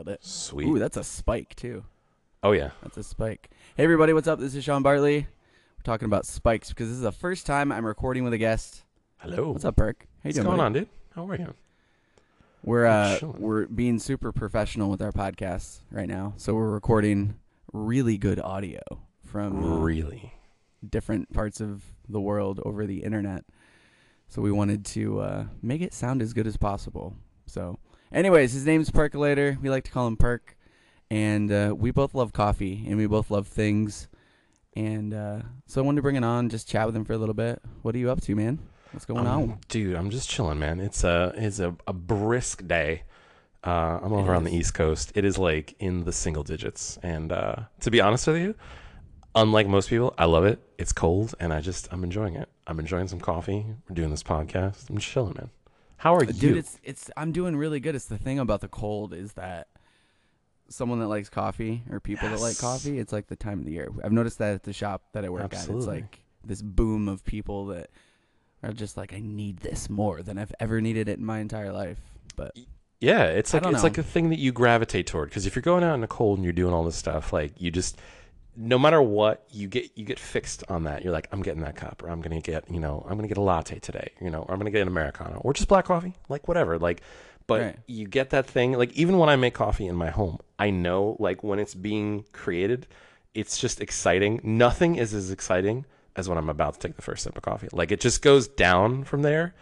Nailed it. Sweet. Ooh, that's a spike too. oh yeah. That's a spike. Hey everybody, what's up? This is Sean Bartley. We're talking about spikes because this is the first time I'm recording with a guest. Hello. What's up, Perk? How you What's doing? going buddy? on, dude? How are you? We're uh, we're being super professional with our podcast right now. So we're recording really good audio from Really? different parts of the world over the internet. So we wanted to uh, make it sound as good as possible. So, anyways, his name's Percolator. We like to call him Perk, and uh, we both love coffee and we both love things. And uh, so I wanted to bring it on, just chat with him for a little bit. What are you up to, man? What's going Um, on? dude? I'm just chilling, man. It's a it's a, a brisk day. Uh, I'm over on the. East Coast. It is like in the single digits, and uh, to be honest with you, unlike most people, I love it. It's cold, and I just I'm enjoying it. I'm enjoying some coffee. We're doing this podcast. I'm chilling, man. How are Uh, you? Dude, it's it's I'm doing really good. It's the thing about the cold is that someone that likes coffee or people that like Yes. coffee, it's like the time of the year. I've noticed that at the shop that I work at. Absolutely. It's like this boom of people that are just like, I need this more than I've ever needed it in my entire life. But Yeah, it's I like don't it's know. like a thing that you gravitate toward because if you're going out in the cold and you're doing all this stuff, like you just no matter what, you get you get fixed on that. You're like, I'm getting that cup, or I'm gonna get, you know, I'm gonna get a latte today, you know, or I'm gonna get an americano, or just black coffee, like whatever, like. But Right. you get that thing, like even when I make coffee in my home, I know like when it's being created, it's just exciting. Nothing is as exciting as when I'm about to take the first sip of coffee. Like it just goes down from there,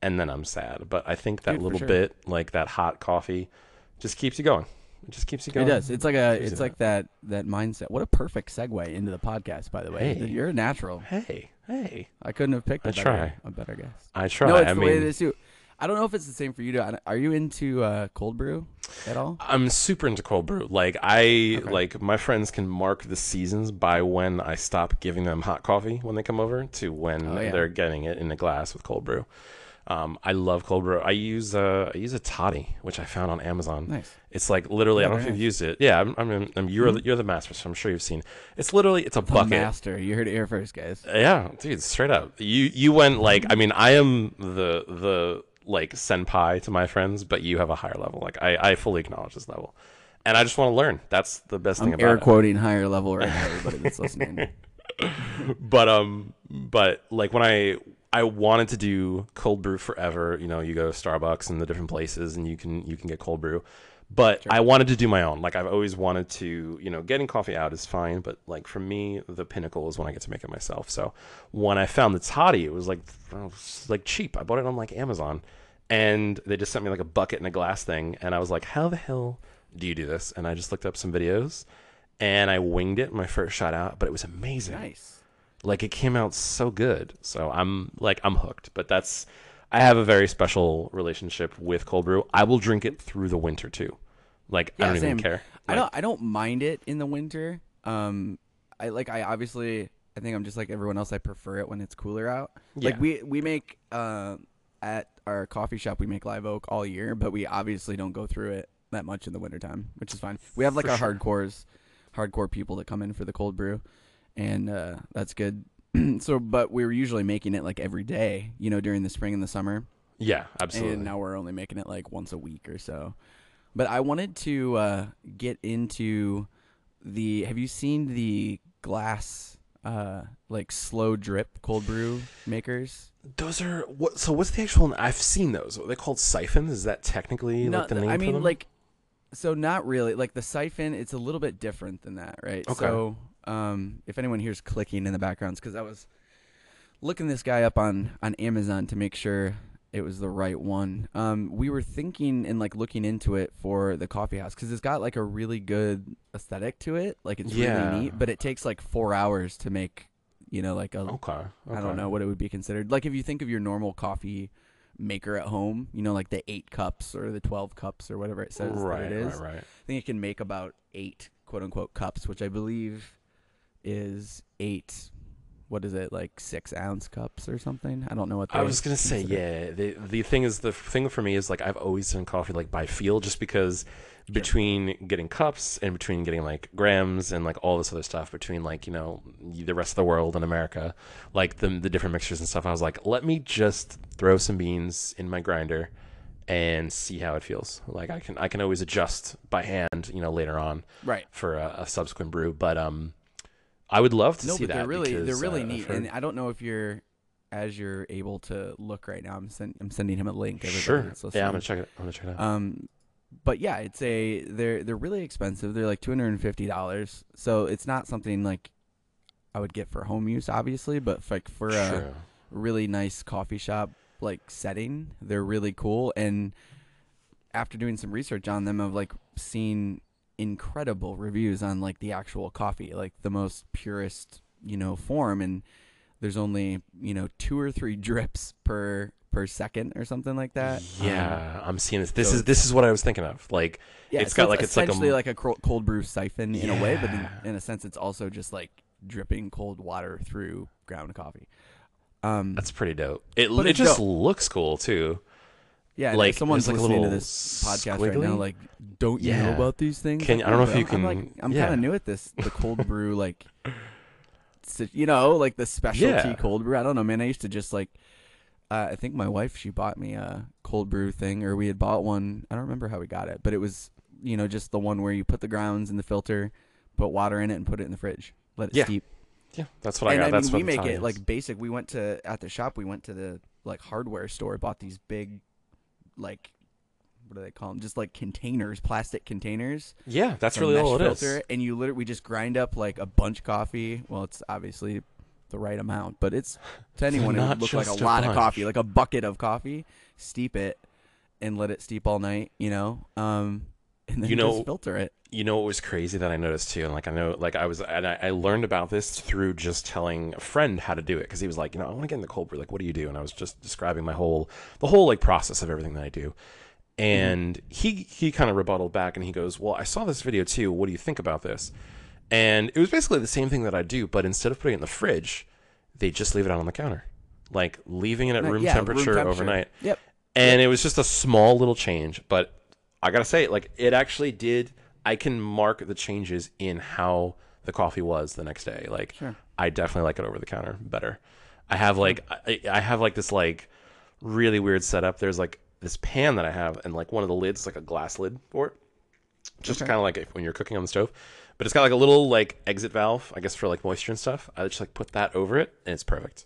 and then I'm sad. But I think that Dude, little sure. bit, like that hot coffee, just keeps you going. It just keeps you going. it does. It's like a it's like that that mindset. What a perfect segue into the podcast, by the way. Hey. You're a natural. Hey, hey, I couldn't have picked a I better, try. a better guest. I try. no, it's I the mean, way it is too. I don't know if it's the same for you. Too. Are you into uh, cold brew at all? I'm super into cold brew. Like I like my friends can mark the seasons by when I stop giving them hot coffee when they come over to when Oh, yeah. they're getting it in a glass with cold brew. Um, I love cold brew. I use uh, I use a toddy, which I found on Amazon. Nice. It's like literally. Yeah, I don't know if you've used it. Yeah, I'm. I'm, I'm you're the, you're the master, so I'm sure you've seen. It's literally it's a The bucket. master. You heard it here first, guys. Yeah, dude, straight up. You you went like I mean I am the the like senpai to my friends, but you have a higher level. Like I I fully acknowledge this level, and I just want to learn. That's the best thing I'm about air it. quoting higher level right now, everybody that's listening. But um, but like when I I wanted to do cold brew forever. You know, you go to Starbucks and the different places, and you can you can get cold brew. But I wanted to do my own. Like I've always wanted to, you know, getting coffee out is fine, but like for me, the pinnacle is when I get to make it myself. So when I found the toddy, it was like oh, it was like cheap. I bought it on like Amazon, and they just sent me like a bucket and a glass thing, and I was like, how the hell do you do this? And I just looked up some videos, and I winged it my first shot out, but it was amazing nice. Like it came out so good so i'm like i'm hooked but that's i have a very special relationship with cold brew i will drink it through the winter too like i don't same. even care I don't. I don't mind it in the winter. Um, I like. I obviously. I think I'm just like everyone else. I prefer it when it's cooler out. Like we we make uh, at our coffee shop we make live oak all year, but we obviously don't go through it that much in the wintertime, which is fine. We have like For our sure. hardcores, hardcore people that come in for the cold brew, and uh, that's good. so, but we were usually making it like every day, you know, during the spring and the summer. yeah absolutely And now we're only making it like once a week or so. But I wanted to uh, get into the. Have you seen the glass, uh, like slow drip cold brew makers? those are what so what's the actual i've seen those are they called siphons is that technically like the name I mean, like, so not really. Like the siphon, it's a little bit different than that, right? Okay. So, um, if anyone hears clicking in the backgrounds, because I was looking this guy up on on Amazon to make sure it was the right one. Um, we were thinking and like looking into it for the coffee house because it's got like a really good aesthetic to it. Like it's Yeah. really neat, but it takes like four hours to make. You know, like a okay, I don't know what it would be considered. Like if you think of your normal coffee maker at home, you know, like the eight cups or the twelve cups or whatever it says right that it is. right right I think it can make about eight quote unquote cups, which I believe is eight. What is it like six ounce cups or something? I don't know what. I was gonna say, yeah. The the thing is, the thing for me is like I've always done coffee like by feel, just because between getting cups and between getting like grams and like all this other stuff, between like you know the rest of the world and America, like the the different mixtures and stuff, I was like, let me just throw some beans in my grinder and see how it feels. Like I can I can always adjust by hand, you know, later on Right. for a, a subsequent brew. But um, I would love to No, see but that. they're really they're really uh, neat, heard- and I don't know if you're as you're able to look right now. I'm send, I'm sending him a link. Sure. Yeah, I'm gonna check it. I'm gonna check it out. Um, but yeah, it's a they're they're really expensive. They're like two hundred and fifty dollars. So it's not something like I would get for home use, obviously, but like for a really nice coffee shop like setting, they're really cool. And after doing some research on them, I've like seen incredible reviews on like the actual coffee, like the most purest you know form, and there's only you know two or three drips per per second or something like that. Um, Yeah, I'm seeing this. This so is this is what I was thinking of. Like yeah, It's so got like- it's like a like a cold brew siphon in a way, but in, in a sense, it's also just like dripping cold water through ground coffee. Um, that's pretty dope. It it just dope. looks cool too. Yeah, like, someone's like, a listening to this podcast right now. Like, don't you know about these things? Can- Like, I don't know if you I'm, I'm like, can- I'm yeah. kind of new at this, the cold brew, like, you know, like the specialty Yeah. cold brew. I don't know, man. I used to just like. Uh, I think my wife she bought me a cold brew thing, or we had bought one. I don't remember how we got it, but it was you know just the one where you put the grounds in the filter, put water in it, and put it in the fridge, let it Yeah. steep. Yeah, that's what I and got. I that's mean, what we make it is. like basic. We went to at the shop. We went to the like hardware store, bought these big, like, what do they call them? Just like containers, plastic containers. Yeah, that's really all it mesh is. And you literally we just grind up like a bunch coffee. Well, it's obviously the right amount, but it's to anyone it Not would look like a a lot of coffee, like a bucket of coffee. Steep it and let it steep all night. You know, um, and then You know- just filter it. You know what was crazy that I noticed too, and like I know, like I was, and I, I learned about this through just telling a friend how to do it because he was like, you know, I want to get in the cold brew. Like, what do you do? And I was just describing my whole, the whole like process of everything that I do. Mm-hmm. And he he kind of rebutted back, and he goes, "Well, I saw this video too. What do you think about this?" And it was basically the same thing that I do, but instead of putting it in the fridge, they just leave it out on the counter, like leaving it at room, yeah, room temperature temperature. overnight Yep. and it was just a small little change but i gotta say like it actually did i can mark the changes in how the coffee was the next day. Like Sure. i definitely like it over the counter better. I have like I, I have like this like really weird setup. There's like this pan that i have and like one of the lids like a glass lid for it. Just Okay. kind of like if, when you're cooking on the stove. But it's got like a little like exit valve i guess for like moisture and stuff. I just like put that over it and it's perfect.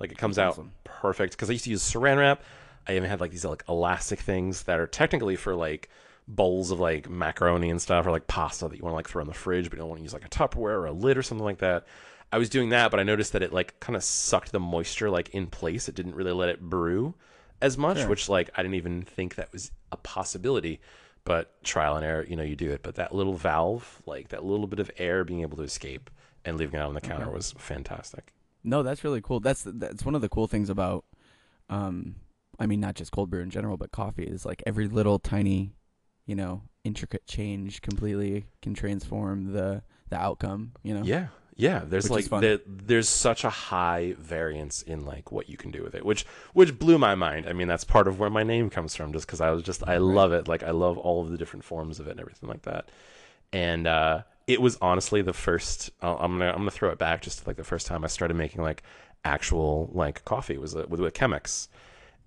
Like it comes out perfect because I used to use saran wrap. I even had like these like elastic things that are technically for like bowls of like macaroni and stuff or like pasta that you want to like throw in the fridge, but you don't want to use like a Tupperware or a lid or something like that. I was doing that, but I noticed that it like kind of sucked the moisture like in place. It didn't really let it brew as much, Sure. which like I didn't even think that was a possibility. But trial and error, you know, you do it. But that little valve, like that little bit of air being able to escape and leaving it out on the counter Okay. was fantastic. No, that's really cool. That's that's one of the cool things about, um, I mean, not just cold brew in general, but coffee is like every little tiny, you know, intricate change completely can transform the the outcome. You know. Yeah, yeah. There's Which like there, there's such a high variance in like what you can do with it, which which blew my mind. I mean, that's part of where my name comes from, just because I was just I love it. Like I love all of the different forms of it and everything like that. And uh, it was honestly the first. I'll- I'm gonna I'm gonna throw it back just to, like the first time I started making like actual like coffee was uh, with with Chemex,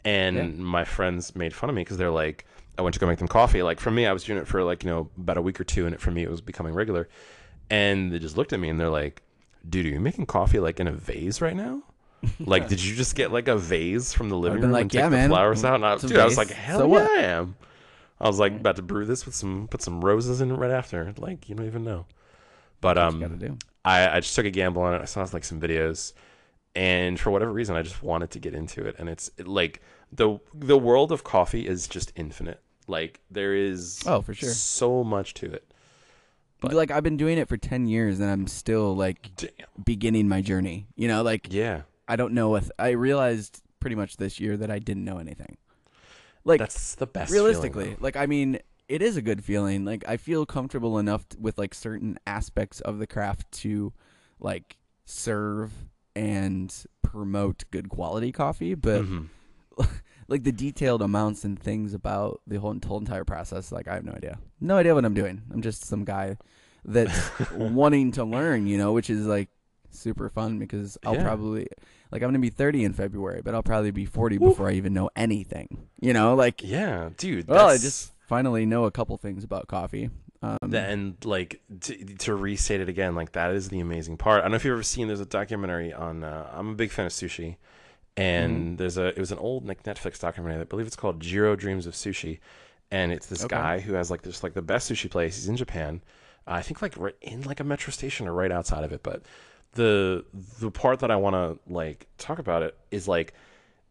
and Yeah. my friends made fun of me because they're like. I went to go make them coffee. Like for me, I was doing it for like you know about a week or two, and it, for me it was becoming regular. And they just looked at me and they're like, "Dude, are you making coffee like in a vase right now? Like, did you just get like a vase from the living room like, and take "Yeah, the flowers out?" And I, dude, I was like, "Hell So yeah, what?" I am." I was like about to brew this with some put some roses in it right after. Like, you don't even know. But That's what you um. I, I just took a gamble on it. I saw like some videos, and for whatever reason, I just wanted to get into it. And it's it, like the the world of coffee is just infinite. Like there is Oh, for sure. so much to it. but- like I've been doing it for ten years, and I'm still like Damn. beginning my journey. You know, like Yeah, I don't know if I realized pretty much this year that I didn't know anything. Like that's the best. realistically feeling, like i mean it is a good feeling like i feel comfortable enough t- with like certain aspects of the craft to like serve and promote good quality coffee but Mhm. like the detailed amounts and things about the whole, whole entire process like i have no idea no idea what i'm doing i'm just some guy that's wanting to learn you know which is like super fun because i'll Yeah. probably Like I'm gonna be 30 in February, but I'll probably be 40 before I even know anything. You know, like Yeah, dude. well, I just finally know a couple things about coffee. Um, and like to, to restate it again, like that is the amazing part. I don't know if you've ever seen. There's a documentary on. Uh, I'm a big fan of sushi, and Mm-hmm. there's a. It was an old like Netflix documentary. I believe it's called Jiro Dreams of Sushi, and it's this Okay. guy who has like just like the best sushi place. He's in Japan. I think like right in like a metro station or right outside of it. But the the part that I want to like talk about it is like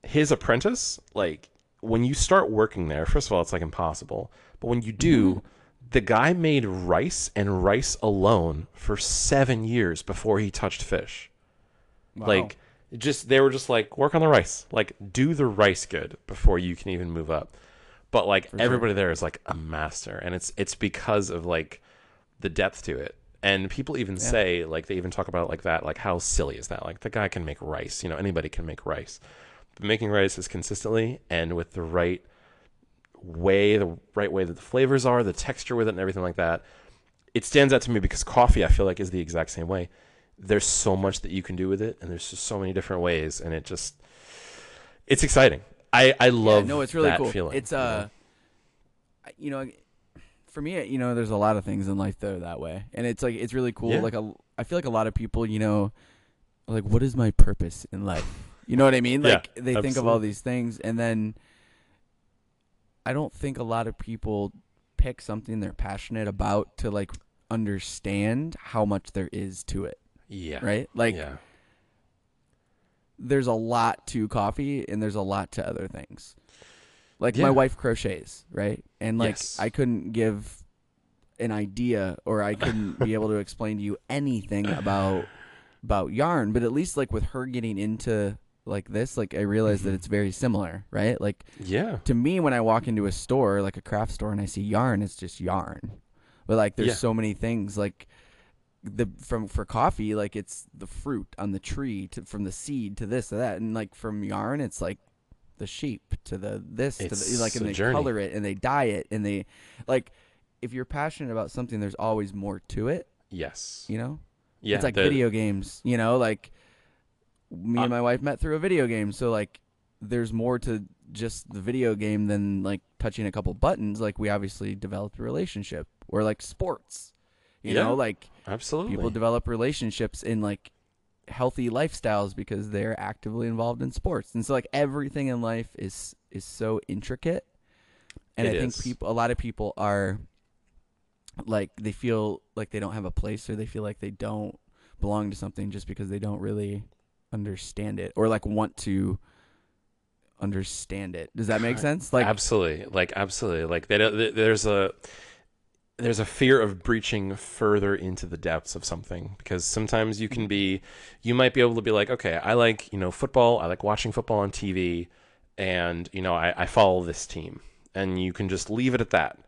his apprentice. Like when you start working there, first of all, it's like impossible. But when you do, the guy made rice and rice alone for seven years before he touched fish. wow. Like, just they were just like, work on the rice, like do the rice good before you can even move up. But like sure. everybody there is like a master, and it's it's because of like the depth to it. And people even say like they even talk about it like that, like how silly is that? Like the guy can make rice, you know, anybody can make rice. But making rice is consistently and with the right way, the right way that the flavors are, the texture with it, and everything like that. It stands out to me because coffee, I feel like, is the exact same way. There's so much that you can do with it, and there's just so many different ways, and it just, it's exciting. I I Yeah, love. no, it's really that cool. Feeling, it's you know? uh, you know, for me, you know, there's a lot of things in life that are that way, and it's like it's really cool. Yeah. Like a, I feel like a lot of people, you know, like what is my purpose in life? You know what I mean? Yeah, Like they think of all these things, and then I don't think a lot of people pick something they're passionate about to like understand how much there is to it, yeah, right? Like yeah, there's a lot to coffee and there's a lot to other things. Like my wife crochets, right? And like Yes. I couldn't give an idea or I couldn't be able to explain to you anything about about yarn, but at least like with her getting into like this, like I realized Mm-hmm. that it's very similar, right? Like yeah, to me when I walk into a store, like a craft store and I see yarn, it's just yarn. But like there's Yeah. so many things like the from for coffee, like it's the fruit on the tree to from the seed to this to that, and like from yarn, it's like the sheep to the this to the like, and they journey. color it and they dye it and they like if you're passionate about something, there's always more to it. yes, You know, yeah. it's like the- video games. You know, like me Uh, and my wife met through a video game, so like there's more to just the video game than like touching a couple buttons. Like we obviously developed a relationship, or like sports. You Yeah. know, like Absolutely. people develop relationships in like healthy lifestyles because they're actively involved in sports and so like everything in life is is so intricate and It i think people a lot of people are like they feel like they don't have a place or they feel like they don't belong to something just because they don't really understand it or like want to understand it. Does that make sense? Like absolutely. Like absolutely. Like they don't, th- there's a there's a fear of breaching further into the depths of something because sometimes you can be you might be able to be like okay i like you know football. I like watching football on tv and you know i, I follow this team. And you can just leave it at that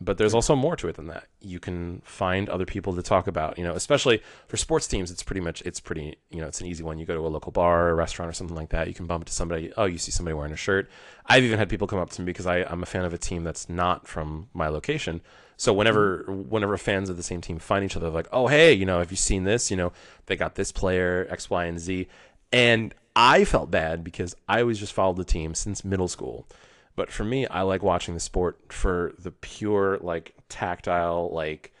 but there's also more to it than that. You can find other people to talk about you know especially for sports teams it's pretty much it's pretty you know it's an easy one. You go to a local bar a restaurant or something like that you can bump into somebody oh you see somebody wearing a shirt. I've even had people come up to me because I, i'm a fan of a team that's not from my location. So whenever whenever fans of the same team find each other like oh hey you know have you seen this? You know they got this player x y and z. And i felt bad because i always just followed the team since middle school but for me, I like watching the sport for the pure, like tactile, like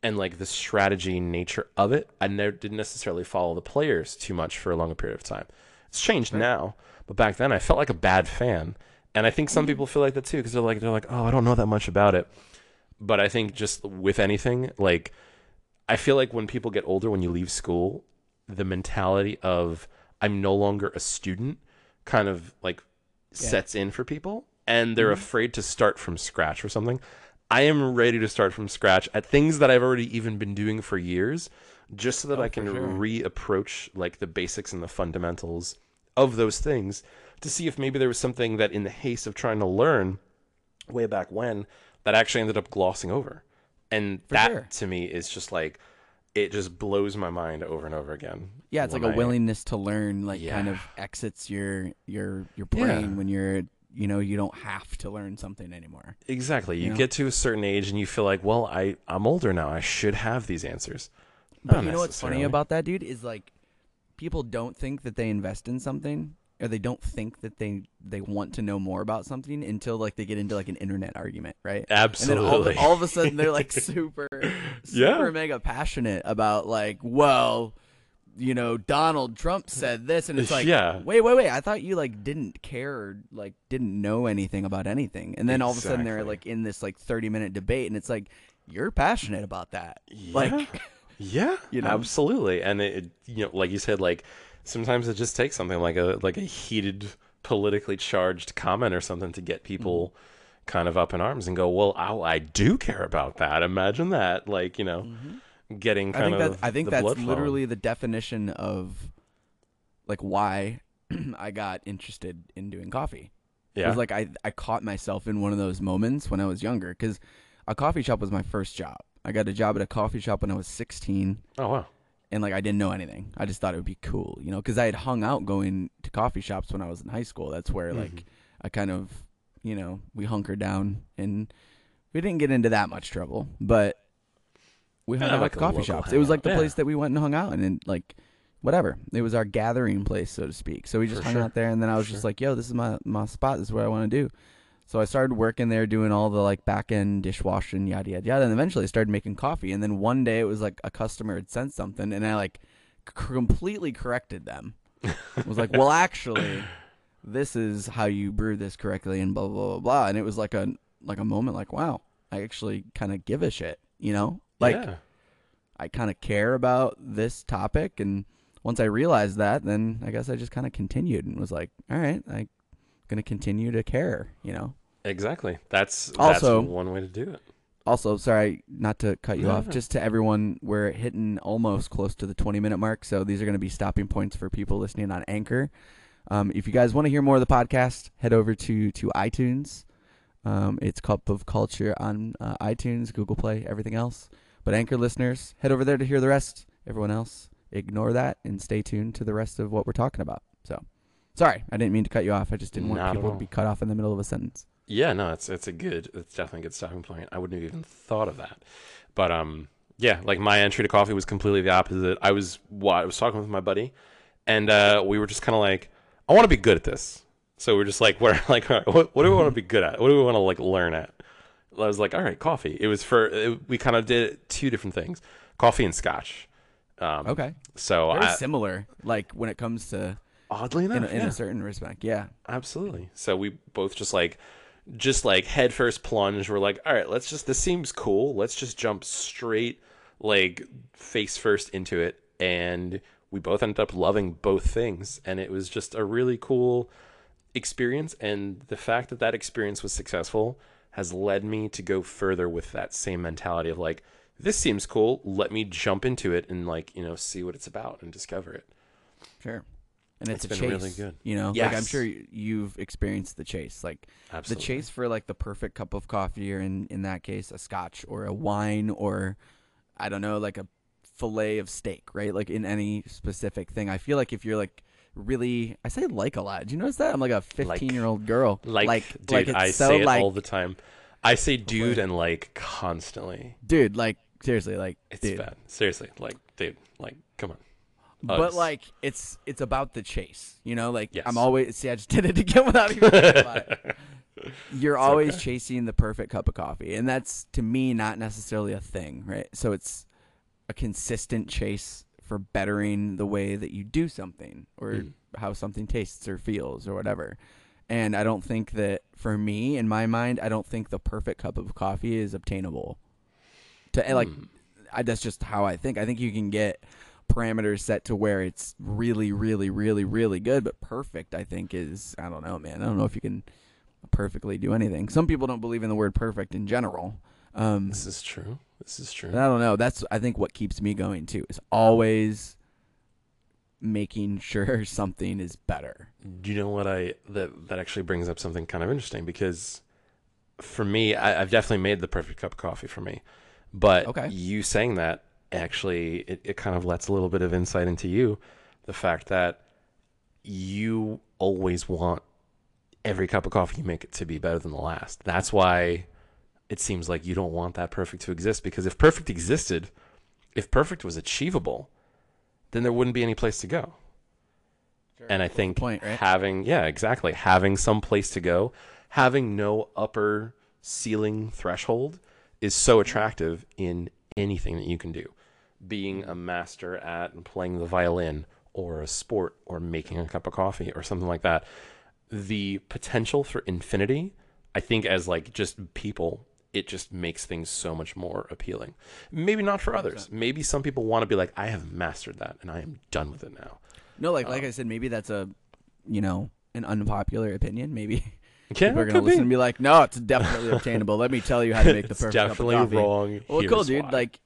and like the strategy nature of it. I never didn't necessarily follow the players too much for a longer period of time. It's changed now, but back then I felt like a bad fan, and I think some people feel like that too because they're like they're like, oh, I don't know that much about it. But I think just with anything, like I feel like when people get older, when you leave school, the mentality of I'm no longer a student kind of like sets in for people and they're mm-hmm. afraid to start from scratch or something. I am ready to start from scratch at things that I've already even been doing for years just so that oh, I can for sure. reapproach like the basics and the fundamentals of those things to see if maybe there was something that in the haste of trying to learn way back when that actually ended up glossing over. And that sure. to me is just like it just blows my mind over and over again. yeah it's like a I- willingness to learn like kind of exits your your your Yeah. brain when you're you know you don't have to learn something anymore Exactly. You You know? get to a certain age and you feel like, well, I I'm older now. I should have these answers. But you know what's funny about that, dude, is like people don't think that they invest in something or they don't think that they they want to know more about something until like they get into like an internet argument, right? Absolutely. And then all, of- all of a sudden they're like super, Yeah. super mega passionate about like, well, you know, Donald Trump said this, and it's like, Yeah. wait, wait, wait. I thought you like didn't care, or, like didn't know anything about anything, and then all of a sudden they're like in this like thirty minute debate, and it's like you're passionate about that, like. Yeah. You know? absolutely. And it, you know, like you said, like sometimes it just takes something like a like a heated, politically charged comment or something to get people Mm-hmm. kind of up in arms and go, "Well, oh, I do care about that." Imagine that, like you know, getting Mm-hmm. I kind think of. that I think the that's blood flowing. literally the definition of like why I got interested in doing coffee. It yeah. was like I I caught myself in one of those moments when I was younger because a coffee shop was my first job. I got a job at a coffee shop when I was 16, oh wow. and like I didn't know anything. I just thought it would be cool, you know, because I had hung out going to coffee shops when I was in high school. That's where Mm-hmm. like I kind of, you know, we hunkered down and we didn't get into that much trouble, but we hung out like at coffee shops. It was like the hangout. place that we went and hung out in, and like whatever. It was our gathering place, so to speak. So we just For hung sure. out there, and then I was For just sure. like, "Yo, this is my my spot. This is what I want to do." So I started working there, doing all the like back end dishwashing, yada yada yada, and eventually I started making coffee. And then one day it was like a customer had sent something, and I like c- completely corrected them. It was like, "Well, actually, this is how you brew this correctly," and blah blah blah blah. And it was like a like a moment, like, "Wow, I actually kind of give a shit," you know, like. yeah. I kind of care about this topic. And once I realized that, then I guess I just kind of continued and was like, all right, I'm going to continue to care, you know? Exactly. That's Also- that's one way to do it. Also, sorry, not to cut you No, off, no. just to everyone, we're hitting almost close to the 20 minute mark. So these are going to be stopping points for people listening on Anchor. Um, if you guys want to hear more of the podcast, head over to, to iTunes. Um, it's Cup of Culture on uh, iTunes, Google Play, everything else. But Anchor listeners, head over there to hear the rest. Everyone else, ignore that and stay tuned to the rest of what we're talking about. So, sorry, I didn't mean to cut you off. I just didn't want Not people to be cut off in the middle of a sentence. Yeah, no, it's it's a good, it's definitely a good stopping point. I wouldn't have even thought of that, but um, yeah, like my entry to coffee was completely the opposite. I was what I was talking with my buddy, and uh, we were just kind of like, I want to be good at this. So we're just like, we're like, right, what, what do we want to be good at? What do we want to like learn at? I was like, all right, coffee. It was for it, we kind of did two different things, coffee and scotch. Um, Okay. So Very I, similar, like when it comes to oddly enough, in, a, in yeah. a certain respect. Yeah. Absolutely. So we both just like just like head first plunge. We're like, all right, let's just this seems cool. Let's just jump straight like face first into it. And we both ended up loving both things. And it was just a really cool experience. And the fact that that experience was successful has led me to go further with that same mentality of like, this seems cool. Let me jump into it and like, you know, see what it's about and discover it. Sure. And it's, It's a been chase. really good. You know, like I'm sure you've experienced the chase. Like Absolutely. the chase for like the perfect cup of coffee, or in in that case, a scotch or a wine, or I don't know, like a fillet of steak, right? Like in any specific thing. I feel like if you're like really, I say like a lot. Do you notice that? I'm like a 15 year old girl. Like, like, dude, like it's I so say it like, all the time. I say dude Like- and like constantly. dude, like seriously, like It's dude. bad. Seriously, like dude, like come on. But like it's it's about the chase you know like Yes. i'm always see i just did it again without even thinking about it you're always chasing the perfect cup of coffee and that's to me not necessarily a thing right so it's a consistent chase for bettering the way that you do something or Mm. how something tastes or feels or whatever and i don't think that for me in my mind i don't think the perfect cup of coffee is obtainable to and, like Mm. I, that's just how I think. I think you can get parameters set to where it's really, really, really, really good, but perfect. I think is I don't know, man. I don't know if you can perfectly do anything. Some people don't believe in the word perfect in general. Um, This is true. This is true. I don't know. That's I think what keeps me going too. Is always making sure something is better. Do you know what I that that actually brings up something kind of interesting because for me, I, I've definitely made the perfect cup of coffee for me. But Okay. you saying that actually it, it kind of lets a little bit of insight into you. The fact that you always want every cup of coffee you make it to be better than the last. That's why it seems like you don't want that perfect to exist because if perfect existed, if perfect was achievable, then there wouldn't be any place to go. And I think point, right? having yeah, exactly, having some place to go, having no upper ceiling threshold is so attractive in anything that you can do. Being a master at playing the violin or a sport or making a cup of coffee or something like that. The potential for infinity, I think as like just people it just makes things so much more appealing. Maybe not for others. Maybe some people want to be like, I have mastered that and I am done with it now. No, like like um, I said, maybe that's a, you know, an unpopular opinion. Maybe Yeah, people are it gonna could listen be. and be like, "No, it's definitely obtainable. Let me tell you how to make the perfect definitely cup of coffee." wrong. Well, Here's cool, dude. why. Like,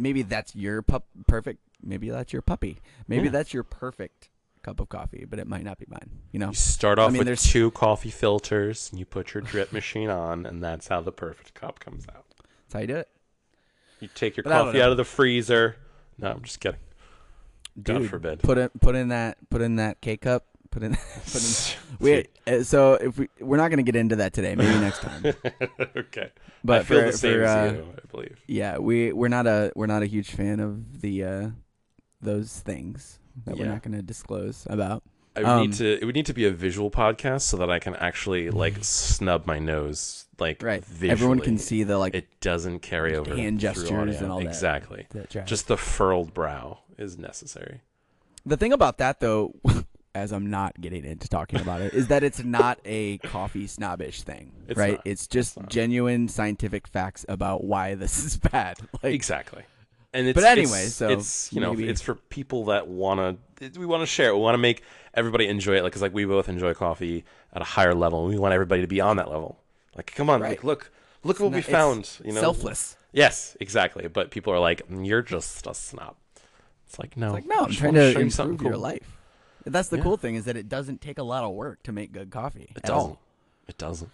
maybe that's your pup perfect. Maybe that's your puppy. Maybe Yeah. that's your perfect cup of coffee, but it might not be mine. You know? You start I off mean, with there's- two coffee filters, and you put your drip machine on, and that's how the perfect cup comes out. That's how you do it, You take your But coffee out of the freezer. No, I'm just kidding. God forbid. Put it, put in that, put in that K cup. Put in, put in. Wait, uh, so if we we're not gonna get into that today, maybe next time. okay. But I feel for, the same for, uh, you, I believe. yeah, we we're not a we're not a huge fan of the uh those things that we're not gonna disclose about. I would um, need to. It would need to be a visual podcast so that I can actually like snub my nose, like Right. Visually. Everyone can see the like It doesn't carry over hand gestures and all that. Exactly. Just the furled brow is necessary. The thing about that, though, as I'm not getting into talking about it, is that it's not a coffee snobbish thing, It's right? not. It's just not. genuine scientific facts about why this is bad. Like, Exactly. And it's, But anyway, it's, so it's you know it's for people that want to we want to share. We want to make everybody enjoy it like cuz like we both enjoy coffee at a higher level and we want everybody to be on that level. Like come on, Right. like look look at what No, we it's found, you know. selfless. Yes, exactly. But people are like you're just a snob. It's like no. It's like, no, I'm trying wanna to show you improve something your cool. life. That's the Yeah. cool thing is that it doesn't take a lot of work to make good coffee. It doesn't. all. It doesn't.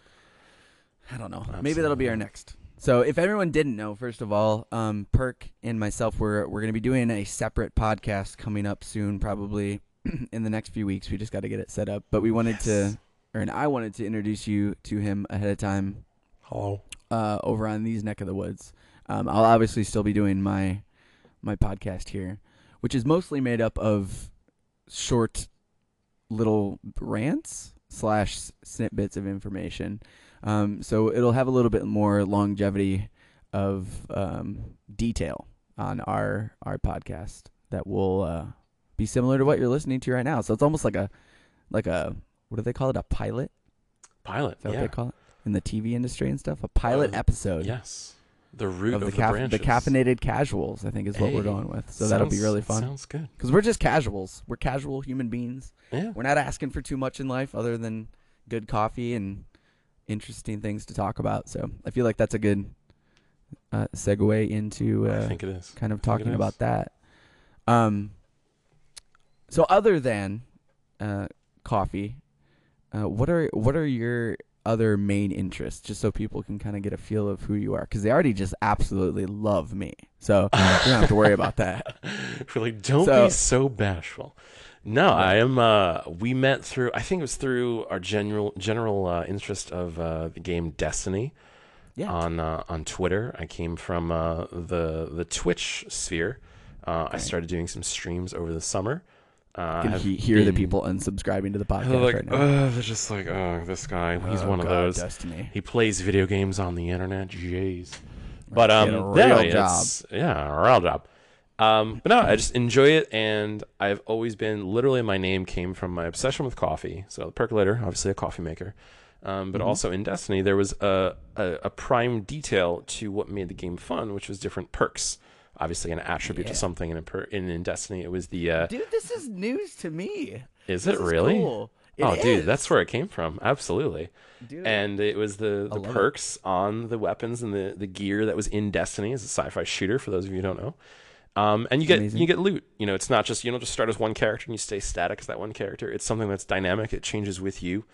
I don't know. Maybe that'll be our next. So if everyone didn't know, first of all, um, Perk and myself we're we're gonna be doing a separate podcast coming up soon, probably in the next few weeks. We just got to get it set up. But we wanted Yes. to, or and I wanted to introduce you to him ahead of time Hello. uh, over on these neck of the woods. Um, I'll obviously still be doing my my podcast here, which is mostly made up of short little rants slash snippets of information. Um, so it'll have a little bit more longevity of um, detail on our our podcast that will uh, be similar to what you're listening to right now. So it's almost like a like a what do they call it? A pilot? Pilot. Is that yeah. what they call it in the TV industry and stuff? A pilot Uh, episode Yes. The root of of, the, the, branches. the caffeinated casuals. I think is what we're going with. So that'll be really fun Sounds good. because we're just casuals. We're casual human beings. Yeah. We're not asking for too much in life other than good coffee and interesting things to talk about. So I feel like that's a good uh, segue into I uh, think it is. kind of I talking about that. Um. So other than uh, coffee, uh, what are what are your other main interests? Just so people can kind of get a feel of who you are, because they already just absolutely love me. So you don't have to worry about that. really, don't So- be so bashful. No, I am. Uh, we met through. I think it was through our general general uh, interest of uh, the game Destiny Yeah. on uh, on Twitter. I came from uh, the the Twitch sphere. Uh, I started doing some streams over the summer. Uh, You can he- hear the people unsubscribing to the podcast like, right now. "Ugh," they're just like, oh, this guy. He's Oh, one of God, those. Destiny. He plays video games on the internet. Jeez. But um, a real yeah, job. it's- yeah, a real job. Um, but no, I just enjoy it, and I've always been literally my name came from my obsession with coffee. So the percolator, obviously a coffee maker, um, but Mhm. also in Destiny there was a, a a prime detail to what made the game fun, which was different perks. Obviously, an attribute Yeah. to something, and in, in in Destiny it was the. Uh, Dude, this is news to me. is This it really? cool. It oh, dude, that's where it came from. Absolutely. Dude. and it was the, the love it. perks on the weapons and the, the gear that was in Destiny as a sci-fi shooter. For those of you who don't know, um, and you get Amazing. you get loot. You know, it's not just you don't just start as one character and you stay static as that one character. It's something that's dynamic. It changes with you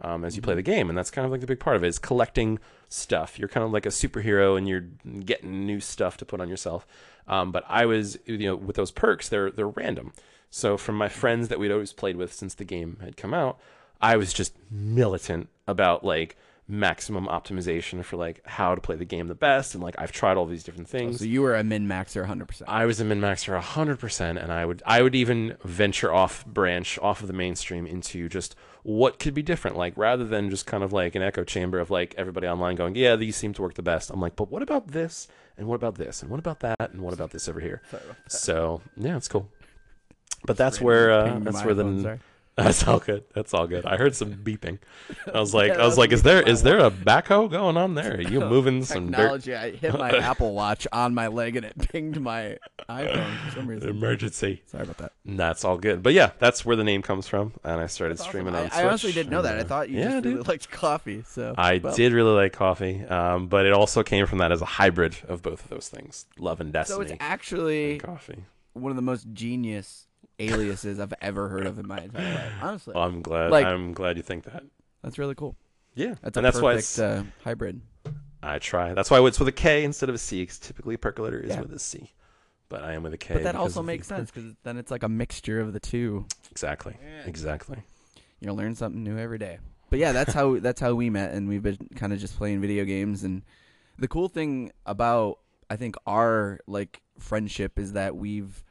um, as you Mm-hmm. play the game, and that's kind of like the big part of it is collecting stuff. You're kind of like a superhero, and you're getting new stuff to put on yourself. Um, but I was, you know, with those perks, they're they're random. So from my friends that we'd always played with since the game had come out, I was just militant about like maximum optimization for like how to play the game the best, and like I've tried all these different things. So you were a min maxer 100%. I was a min maxer hundred percent, and I would I would even venture off branch off of the mainstream into just what could be different. Like rather than just kind of like an echo chamber of like everybody online going, yeah, these seem to work the best. I'm like, but what about this? And what about this? And what about that? And what about this over here? So yeah, it's cool. But that's where uh, that's where the sorry. That's all good. That's all good. I heard some beeping. I was like, I was like, is there is there a backhoe going on there? Are you moving some dirt? Technology. I hit my Apple Watch on my leg and it pinged my iPhone for some reason. Emergency. Sorry about that. That's all good. But yeah, that's where the name comes from, and I started That's streaming awesome. on. I, I honestly didn't know that. I uh, thought you yeah, just really dude. liked coffee. So I well, did really like coffee, um, but it also came from that as a hybrid of both of those things: love and destiny. So it's actually coffee. one of the most genius aliases I've ever heard of in my entire life. Honestly, Well, I'm glad. Like- I'm glad you think that. that's really cool. Yeah, That's and a that's why it's. perfect uh, hybrid. I try. That's why it's with a K instead of a C. Because typically, percolator is Yeah. with a C, but I am with a K. But that also makes sense because then it's like a mixture of the two. Exactly. Exactly. You learn something new every day. But yeah, that's how that's how we met, and we've been kind of just playing video games. And the cool thing about I think our like friendship is that we've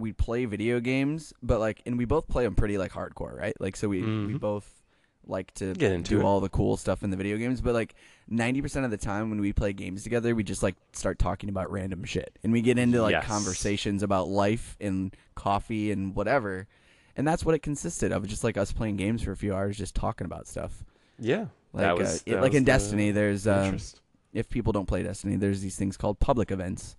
we play video games, but like, and we both play them pretty like hardcore, right? Like, so we we Mhm. both like to Get into do it. all the cool stuff in the video games, but like ninety percent of the time when we play games together, we just like start talking about random shit, and we get into like Yes. conversations about life and coffee and whatever. And that's what it consisted of, just like us playing games for a few hours, just talking about stuff. Yeah. Like, that uh, was, it- like in the Destiny, there's um, if people don't play Destiny, there's these things called public events,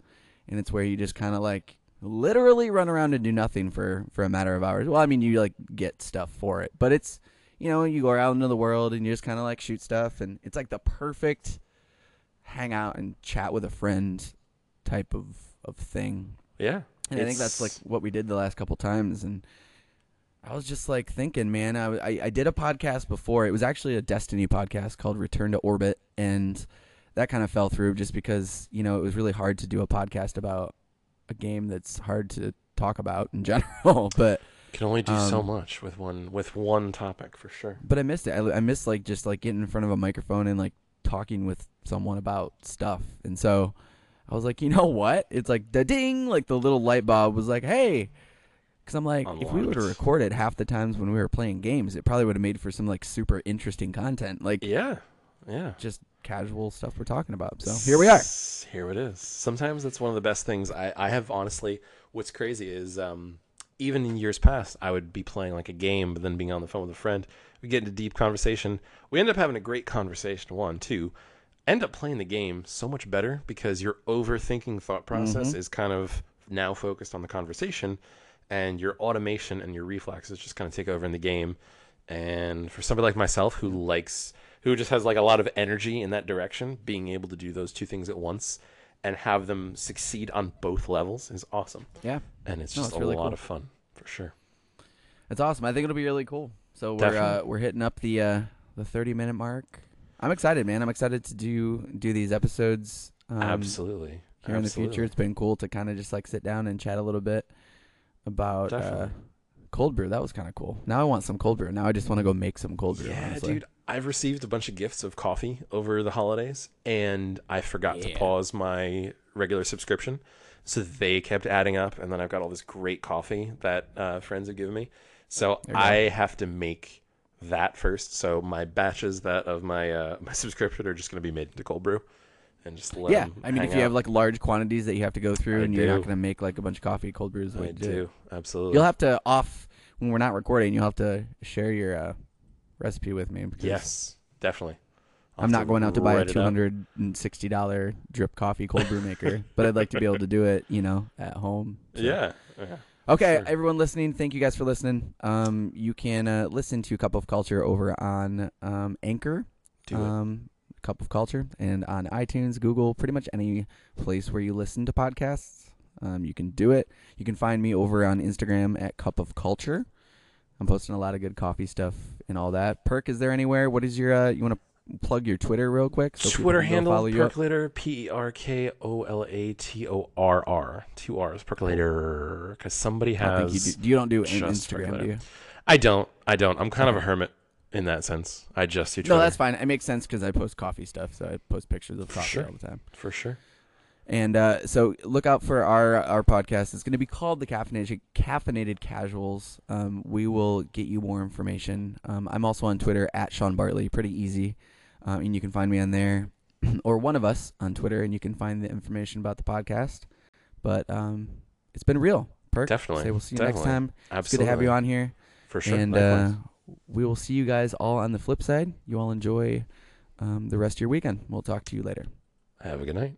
and it's where you just kind of like literally run around and do nothing for for a matter of hours. Well, I mean, you like get stuff for it, but it's you know you go out into the world and you just kind of like shoot stuff, and it's like the perfect hang out and chat with a friend type of of thing. yeah. And I think that's like what we did the last couple times. And I was just like thinking, man, I, I, I did a podcast before. It was actually a Destiny podcast called Return to Orbit. And that kind of fell through just because, you know, it was really hard to do a podcast about a game that's hard to talk about in general. but can only do so um, much with one with one topic for sure. but I missed it. I, I missed like just like getting in front of a microphone and like talking with someone about stuff. And so I was like, you know what? It's like da ding, like the little light bulb was like, hey. Because I'm like, if we would have Unlocked. recorded half the times when we were playing games, it probably would have made for some like super interesting content, like Yeah. Yeah. just casual stuff we're talking about. So here we are. Here it is. Sometimes that's one of the best things. I, I have honestly, what's crazy is um, even in years past, I would be playing like a game, but then being on the phone with a friend, we get into deep conversation. We end up having a great conversation. One, two, end up playing the game so much better because your overthinking thought process Mhm. is kind of now focused on the conversation, and your automation and your reflexes just kind of take over in the game. And for somebody like myself who likes, who just has like a lot of energy in that direction, being able to do those two things at once and have them succeed on both levels is awesome. Yeah, And it's No, just it's a really lot cool. of fun for sure. it's awesome. I think it'll be really cool. So we're uh, we're hitting up the uh, the 30 minute mark. I'm excited, man. I'm excited to do do these episodes. Um, Absolutely. here in the future. It's been cool to kind of just like sit down and chat a little bit about uh, cold brew. That was kind of cool. Now I want some cold brew. Now I just want to go make some cold brew. Yeah, honestly. dude. I've received a bunch of gifts of coffee over the holidays, and I forgot to pause my regular subscription. So they kept adding up, and then I've got all this great coffee that uh, friends have given me. So There you go. I have to make that first. So my batches that of my uh, my subscription are just going to be made into cold brew, and just let Yeah, I mean, if you out. have like large quantities that you have to go through, I and you're not going to make like a bunch of coffee, cold brew is the way I do. do absolutely. You'll have to off when we're not recording. You'll have to share your uh, recipe with me. Because yes, definitely. I'll I'm not going out to buy a two hundred and sixty dollar drip coffee cold brew maker, but I'd like to be able to do it, you know, at home. So- Yeah, yeah. Okay, Sure. everyone listening, thank you guys for listening. Um, you can uh, listen to Cup of Culture over on um, Anchor, um, Cup of Culture, and on iTunes, Google, pretty much any place where you listen to podcasts. Um, you can do it. You can find me over on Instagram at Cup of Culture. I'm posting a lot of good coffee stuff and all that. Perk, is there anywhere? What is your? Uh, you want to plug your Twitter real quick? so people Twitter can go handle follow you up? percolator P E R K O L A T O R R two R's percolator because somebody I don't think you, has. do. you don't do an just Instagram, do you? I don't. I don't. I'm kind of a hermit. in that sense. I just do No, Twitter. that's fine. It makes sense because I post coffee stuff, so I post pictures of coffee sure. all the time. for sure. And uh, so look out for our our podcast. It's going to be called the Caffeinated Caffeinated Casuals. Um, we will get you more information. Um, I'm also on Twitter at Sean Bartley. Pretty easy, um, and you can find me on there, or one of us on Twitter, and you can find the information about the podcast. But um, it's been real. Perk. Definitely, Say we'll see you next definitely. time. It's good to have you on here. For sure. And uh, we will see you guys all on the flip side. You all enjoy um, the rest of your weekend. We'll talk to you later. have a good night.